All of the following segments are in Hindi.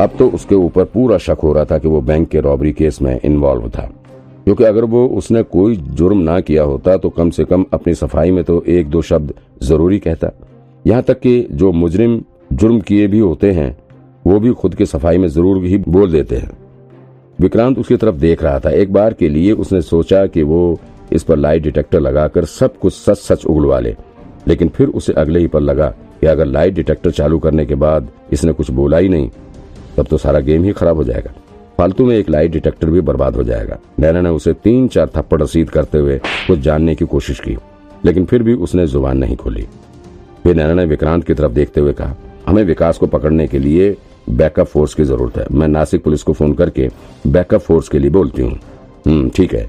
अब तो उसके ऊपर पूरा शक हो रहा था कि वो बैंक के रॉबरी केस में इन्वॉल्व था। क्योंकि अगर वो उसने कोई जुर्म ना किया होता तो कम से कम अपनी सफ़ाई में तो एक दो शब्द ज़रूरी कहता। यहाँ तक कि जो मुजरिम जुर्म किए भी होते हैं, वो भी खुद की सफ़ाई में ज़रूर ही बोल देते हैं। विक्रांत उसकी तरफ़ देख रहा था। एक बार के लिए उसने सोचा कि वो इस पर लाइट डिटेक्टर लगाकर सब कुछ सच सच उगलवा ले। लेकिन फिर उसे अगले ही पर लगा कि अगर लाइट डिटेक्टर चालू करने के बाद इसने कुछ बोला ही नहीं तब तो सारा गेम ही खराब हो जाएगा। फालतू में एक लाइट डिटेक्टर भी बर्बाद हो जाएगा। नैना ने उसे तीन चार थप्पड़ रसीद करते हुए कुछ जानने की कोशिश की, लेकिन फिर भी उसने ज़ुबान नहीं खोली। फिर नैना ने विक्रांत की तरफ़ देखते हुए कहा, हमें विकास को पकड़ने के लिए बैकअप फोर्स की ज़रूरत है। मैं नासिक पुलिस को फ़ोन करके बैकअप फोर्स के लिए बोलती हूँ। हम्म ठीक है।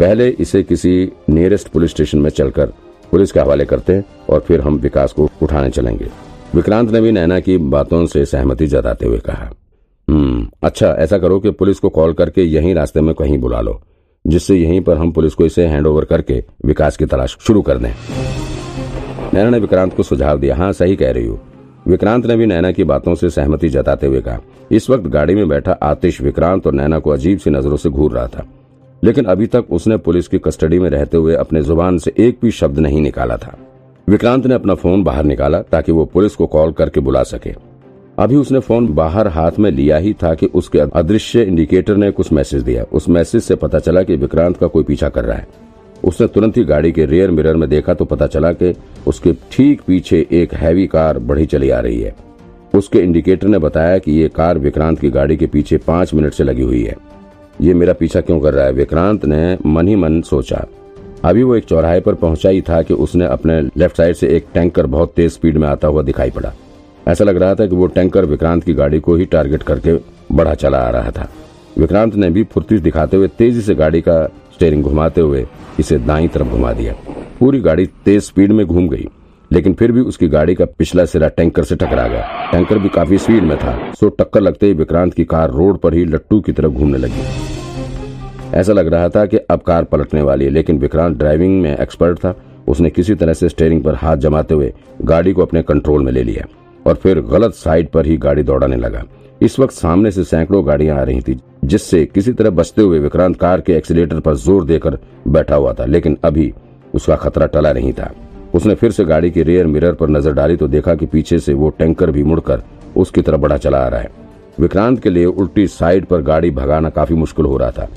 पहले इसे किसी नियरेस्ट पुलिस स्टेशन में चलकर पुलिस के हवाले करते हैं और फिर हम विकास को उठाने चलेंगे। विक्रांत ने भी नैना की बातों से सहमति जताते हुए कहा हम्म अच्छा ऐसा करो कि पुलिस को कॉल करके यहीं रास्ते में कहीं बुला लो, जिससे यहीं पर हम पुलिस को इसे हैंड ओवर करके विकास की तलाश शुरू कर दें. नैना ने विक्रांत को सुझाव दिया हाँ सही कह रही हूँ। विक्रांत ने भी नैना की बातों से सहमति जताते हुए कहा, इस वक्त गाड़ी में बैठा आतिश, विक्रांत और नैना को अजीब सी नज़रों से घूर रहा था, लेकिन अभी तक उसने पुलिस की कस्टडी में रहते हुए अपने ज़ुबान से एक भी शब्द नहीं निकाला था। विक्रांत ने अपना फ़ोन बाहर निकाला ताकि वो पुलिस को कॉल करके बुला सके। अभी उसने फ़ोन बाहर हाथ में लिया ही था कि उसके अदृश्य इंडिकेटर ने कुछ मैसेज दिया। उस मैसेज से पता चला कि विक्रांत का कोई पीछा कर रहा है। उसने तुरंत ही गाड़ी के रेयर मिरर में देखा तो पता चला कि उसके ठीक पीछे एक हैवी कार बढ़ी चली आ रही है। उसके इंडिकेटर ने बताया कि ये कार विक्रांत की गाड़ी के पीछे पाँच मिनट से लगी हुई है। ये मेरा पीछा क्यों कर रहा है? विक्रांत ने मन ही मन सोचा। अभी वो एक चौराहे पर पहुँचा ही था कि उसने अपने लेफ़्ट साइड से एक टैंकर बहुत तेज स्पीड में आता हुआ दिखाई पड़ा। ऐसा लग रहा था कि वो टैंकर विक्रांत की गाड़ी को ही टारगेट करके बढ़ा चला आ रहा था। विक्रांत ने भी फुर्ती दिखाते हुए तेज़ी से गाड़ी का स्टेयरिंग घुमाते हुए इसे दाई तरफ़ घुमा दिया। पूरी गाड़ी तेज स्पीड में घूम गई, लेकिन फिर भी उसकी गाड़ी का पिछला सिरा टैंकर से टकरा गया। टैंकर भी काफ़ी स्पीड में था, सो टक्कर लगते ही विक्रांत की कार रोड पर ही लट्टू की तरफ़ घूमने लगी। ऐसा लग रहा था कि अब कार पलटने वाली है, लेकिन विक्रांत ड्राइविंग में एक्सपर्ट था। उसने किसी तरह से स्टेयरिंग पर हाथ जमाते हुए गाड़ी को अपने कंट्रोल में ले लिया और फिर गलत साइड पर ही गाड़ी दौड़ाने लगा। इस वक्त सामने से सैकड़ों गाड़ियाँ आ रही थी, जिससे किसी तरह बचते हुए विक्रांत कार के एक्सीटर पर ज़ोर देकर बैठा हुआ था, लेकिन अभी उसका खतरा टला नहीं था। उसने फिर से गाड़ी के रेयर मिरर पर नज़र डाली तो देखा कि पीछे से वो टैंकर भी मुड़कर उसकी तरफ़ बढ़ा चला आ रहा है। विक्रांत के लिए उल्टी साइड पर गाड़ी भगाना काफ़ी मुश्किल हो रहा था।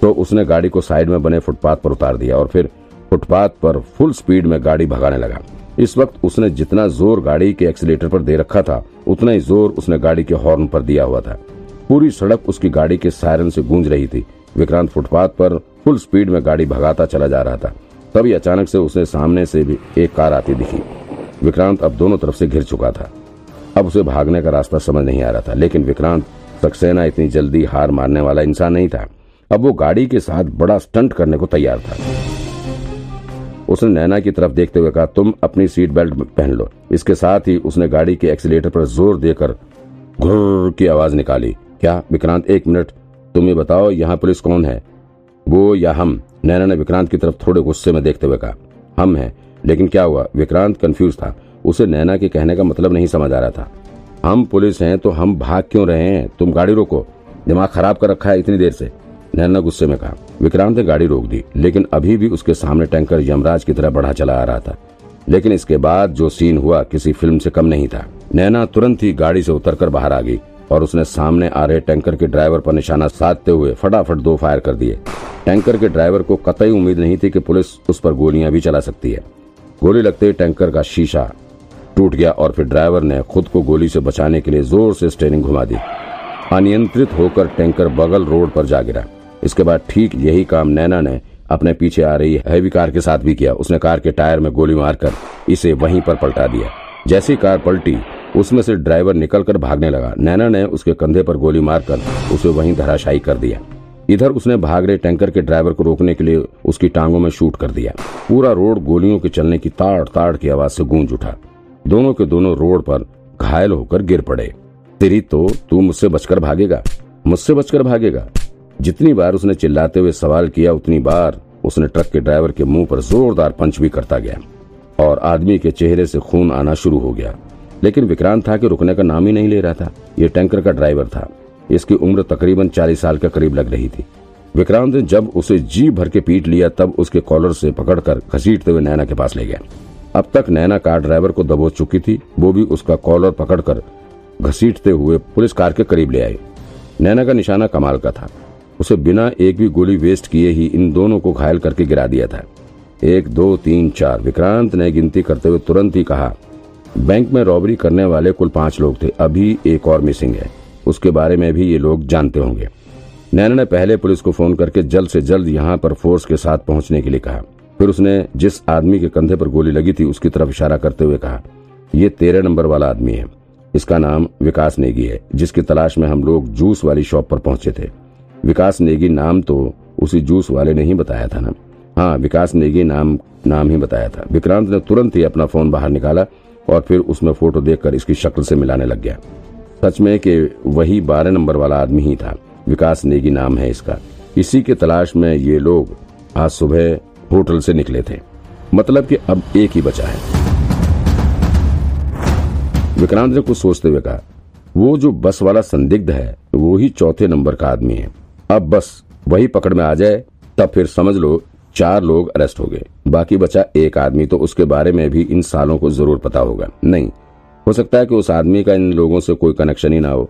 तो उसने गाड़ी को साइड में बने फुटपाथ पर उतार दिया और फिर फुटपाथ पर फुल स्पीड में गाड़ी भगाने लगा। इस वक्त उसने जितना ज़ोर गाड़ी के एक्सीटर पर दे रखा था, उतना ही ज़ोर उसने गाड़ी के हॉर्न पर दिया हुआ था। पूरी सड़क उसकी गाड़ी के सायरन से गूंज रही थी। विक्रांत फुटपाथ पर फुल स्पीड में गाड़ी भगाता चला जा रहा था। तभी अचानक से उसने सामने से भी एक कार आती दिखी। विक्रांत अब दोनों तरफ़ से घिर चुका था। अब उसे भागने का रास्ता समझ नहीं आ रहा था, लेकिन विक्रांत सक्सेना इतनी जल्दी हार मारने वाला इंसान नहीं था। अब वो गाड़ी के साथ बड़ा स्टंट करने को तैयार था। उसने नैना की तरफ़ देखते हुए कहा, तुम अपनी सीट बेल्ट पहन लो। इसके साथ ही उसने गाड़ी के एक्सीटर पर ज़ोर देकर घुर की आवाज़ निकाली। क्या, विक्रांत, एक मिनट, तुम ये बताओ, यहाँ पुलिस कौन है? वो या हम? नैना ने विक्रांत की तरफ़ थोड़े गुस्से में देखते हुए कहा, हम हैं, लेकिन क्या हुआ? विक्रांत कंफ्यूज था। उसे नैना के कहने का मतलब नहीं समझ आ रहा था। हम पुलिस हैं तो हम भाग क्यों रहे हैं? तुम गाड़ी रोको। दिमाग खराब कर रखा है इतनी देर से। नैना गुस्से में कहा, विक्रांत ने गाड़ी रोक दी, लेकिन अभी भी उसके सामने टैंकर यमराज की तरह बढ़ा चला आ रहा था। लेकिन इसके बाद जो सीन हुआ, किसी फ़िल्म से कम नहीं था। नैना तुरंत ही गाड़ी से उतरकर बाहर आ गई और उसने सामने आ रहे टैंकर के ड्राइवर पर निशाना साधते हुए फटाफट दो फायर कर दिए। टैंकर के ड्राइवर को कतई उम्मीद नहीं थी कि पुलिस उस पर गोलियाँ भी चला सकती है। गोली लगते ही टैंकर का शीशा टूट गया और फिर ड्राइवर ने खुद को गोली से बचाने के लिए ज़ोर से स्टेरिंग घुमा दी। अनियंत्रित होकर टैंकर बगल रोड पर जा गिरा। इसके बाद ठीक यही काम नैना ने अपने पीछे आ रही हैवी कार के साथ भी किया। उसने कार के टायर में गोली मारकर इसे वहीं पर पलटा दिया। जैसी कार पलटी, उसमें से ड्राइवर निकलकर भागने लगा। नैना ने उसके कंधे पर गोली मारकर उसे वहीं धराशायी कर दिया। इधर उसने भाग रहे टैंकर के ड्राइवर को रोकने के लिए उसकी टांगों में शूट कर दिया। पूरा रोड गोलियों के चलने की ताड़ ताड़ की आवाज़ से गूंज उठा। दोनों के दोनों रोड पर घायल होकर गिर पड़े। तेरी तो तू मुझसे बचकर भागेगा। मुझसे बचकर भागेगा। जितनी बार उसने चिल्लाते हुए सवाल किया, उतनी बार उसने ट्रक के ड्राइवर के मुँह पर जोरदार पंच भी करता गया और आदमी के चेहरे से खून आना शुरू हो गया। लेकिन विक्रांत था कि रुकने का नाम ही नहीं ले रहा था। ये टैंकर का ड्राइवर था। इसकी उम्र तकरीबन चालीस साल के करीब लग रही थी। विक्रांत ने जब उसे जी भर के पीट लिया, तब उसके कॉलर से पकड़कर घसीटते हुए नैना के पास ले गया। अब तक नैना कार ड्राइवर को दबोच चुकी थी। वो भी उसका कॉलर पकड़कर घसीटते हुए पुलिस कार के करीब ले आई। नैना का निशाना कमाल का था। उसे बिना एक भी गोली वेस्ट किए ही इन दोनों को घायल करके गिरा दिया था। एक, दो, तीन, चार, विक्रांत ने गिनती करते हुए तुरंत ही कहा, बैंक में रॉबरी करने वाले कुल पाँच लोग थे, अभी एक और मिसिंग है। उसके बारे में भी ये लोग जानते होंगे। नैना ने पहले पुलिस को फ़ोन करके जल्द से जल्द यहाँ पर फोर्स के साथ पहुँचने के लिए कहा। फिर उसने जिस आदमी के कंधे पर गोली लगी थी, उसकी तरफ़ इशारा करते हुए कहा, ये तेरह नंबर वाला आदमी है। इसका नाम विकास नेगी है, जिसकी तलाश में हम लोग जूस वाली शॉप पर पहुँचे थे। विकास नेगी नाम तो उसी जूस वाले ने ही बताया था ना? हाँ विकास नेगी नाम नाम ही बताया था। विक्रांत ने तुरंत ही अपना फ़ोन बाहर निकाला और फिर उसमें फ़ोटो देखकर इसकी शक्ल से मिलाने लग गया। सच में कि वही बारह नंबर वाला आदमी ही था। विकास नेगी नाम है इसका। इसी के तलाश में ये लोग आज सुबह होटल से निकले थे। मतलब कि अब एक ही बचा है। विक्रांत ने कुछ सोचते हुए कहा, वो जो बस वाला संदिग्ध है, वो ही चौथे नंबर का आदमी है। अब बस वही पकड़ में आ जाए, तब फिर समझ लो चार लोग अरेस्ट हो गए। बाकी बचा एक आदमी तो उसके बारे में भी इन सालों को ज़रूर पता होगा। नहीं, हो सकता है कि उस आदमी का इन लोगों से कोई कनेक्शन ही ना हो।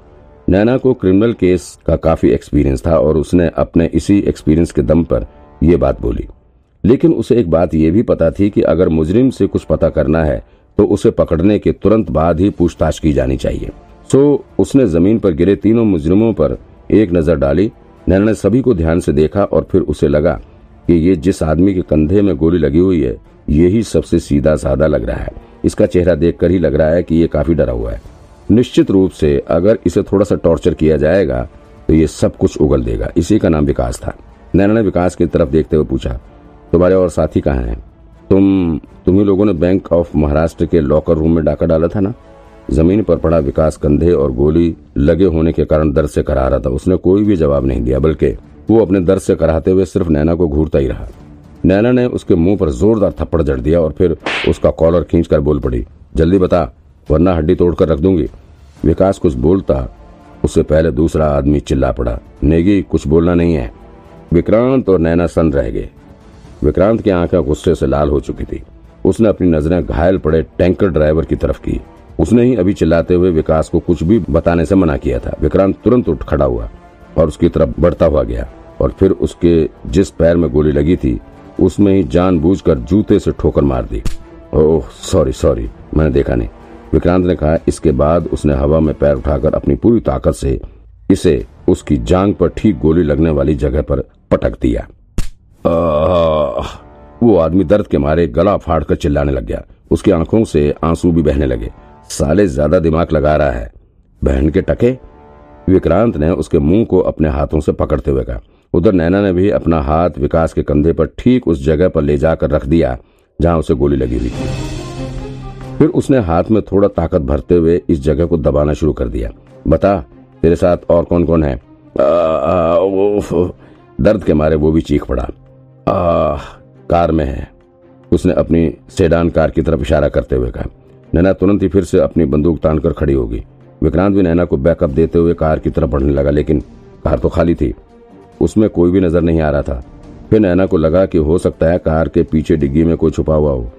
नैना को क्रिमिनल केस का काफ़ी एक्सपीरियंस था और उसने अपने इसी एक्सपीरियंस के दम पर यह बात बोली। लेकिन उसे एक बात यह भी पता थी कि अगर मुजरिम से कुछ पता करना है तो उसे पकड़ने के तुरंत बाद ही पूछताछ की जानी चाहिए। सो, उसने ज़मीन पर गिरे तीनों मुजरिमों पर एक नज़र डाली नैना ने सभी को ध्यान से देखा और फिर उसे लगा कि ये जिस आदमी के कंधे में गोली लगी हुई है यही सबसे सीधा साधा लग रहा है। इसका चेहरा देखकर ही लग रहा है कि ये काफ़ी डरा हुआ है। निश्चित रूप से अगर इसे थोड़ा सा टॉर्चर किया जाएगा तो ये सब कुछ उगल देगा। इसी का नाम विकास था। नैना ने विकास की तरफ़ देखते हुए पूछा, तुम्हारे और साथी कहाँ हैं? तुम, तुम्ही लोगों ने बैंक ऑफ़ महाराष्ट्र के लॉकर रूम में डाका डाला था ना? ज़मीन पर पड़ा विकास कंधे और गोली लगे होने के कारण दर्द से करा रहा था। उसने कोई भी जवाब नहीं दिया, बल्कि वो अपने दर्द से कराते हुए सिर्फ़ नैना को घूरता ही रहा। नैना ने उसके मुँह पर जोरदार थप्पड़ जड़ दिया और फिर उसका कॉलर खींचकर बोल पड़ी, जल्दी बता, वरना हड्डी तोड़कर रख दूँगी। विकास कुछ बोलता, उससे पहले दूसरा आदमी चिल्ला पड़ा, नेगी, कुछ बोलना नहीं है। विक्रांत और नैना सन रह गए। विक्रांत की आँखें गुस्से से लाल हो चुकी थी। उसने अपनी नज़रें घायल पड़े टैंकर ड्राइवर की तरफ़ की। उसने ही अभी चिल्लाते हुए विकास को कुछ भी बताने से मना किया था। विक्रांत तुरंत उठ खड़ा हुआ और उसकी तरफ़ बढ़ता हुआ गया और फिर उसके जिस पैर में गोली लगी थी, उसमें ही जानबूझकर जूते से ठोकर मार दी। ओह, सॉरी सॉरी, मैंने देखा नहीं। विक्रांत ने कहा, इसके बाद उसने हवा में पैर उठाकर अपनी पूरी ताकत से इसे उसकी जांग पर ठीक गोली लगने वाली जगह पर पटक दिया। वो आदमी दर्द के मारे गला फाड़कर चिल्लाने लग गया। उसकी आँखों से आँसू भी बहने लगे। साले ज़्यादा दिमाग लगा रहा है। बहन के टके। विक्रांत ने उसके मुँह को अपने हाथों से पकड़ते हुए कहा। उधर नैना ने भी अपना हाथ विकास के कंधे पर ठीक उस जगह पर ले जाकर रख दिया जहाँ उसे गोली लगी हुई थी। फिर उसने हाथ में थोड़ा ताकत भरते हुए इस जगह को दबाना शुरू कर दिया। बता तेरे साथ और कौन कौन है दर्द के मारे वो भी चीख पड़ा। आ, कार में है। उसने अपनी सेडान कार की तरफ़ इशारा करते हुए कहा। नैना तुरंत ही फिर से अपनी बंदूक तान कर खड़ी होगी विक्रांत भी नैना को बैकअप देते हुए कार की तरफ़ बढ़ने लगा, लेकिन कार तो खाली थी। उसमें कोई भी नज़र नहीं आ रहा था। फिर नैना को लगा कि हो सकता है कार के पीछे डिग्गी में कोई छुपा हुआ हो।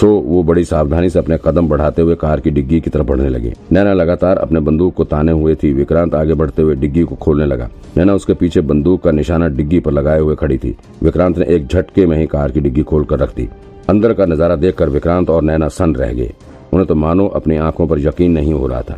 सो, वो बड़ी सावधानी से अपने कदम बढ़ाते हुए कार की डिग्गी की तरफ़ बढ़ने लगे। नैना लगातार अपने बंदूक को ताने हुए थी। विक्रांत आगे बढ़ते हुए डिग्गी को खोलने लगा। नैना उसके पीछे बंदूक का निशाना डिग्गी पर लगाए हुए खड़ी थी। विक्रांत ने एक झटके में ही कार की डिग्गी खोलकर रख दी। अंदर का नज़ारा देखकर विक्रांत और नैना सन रह गए। उन्हें तो मानो अपनी आँखों पर यकीन नहीं हो रहा था।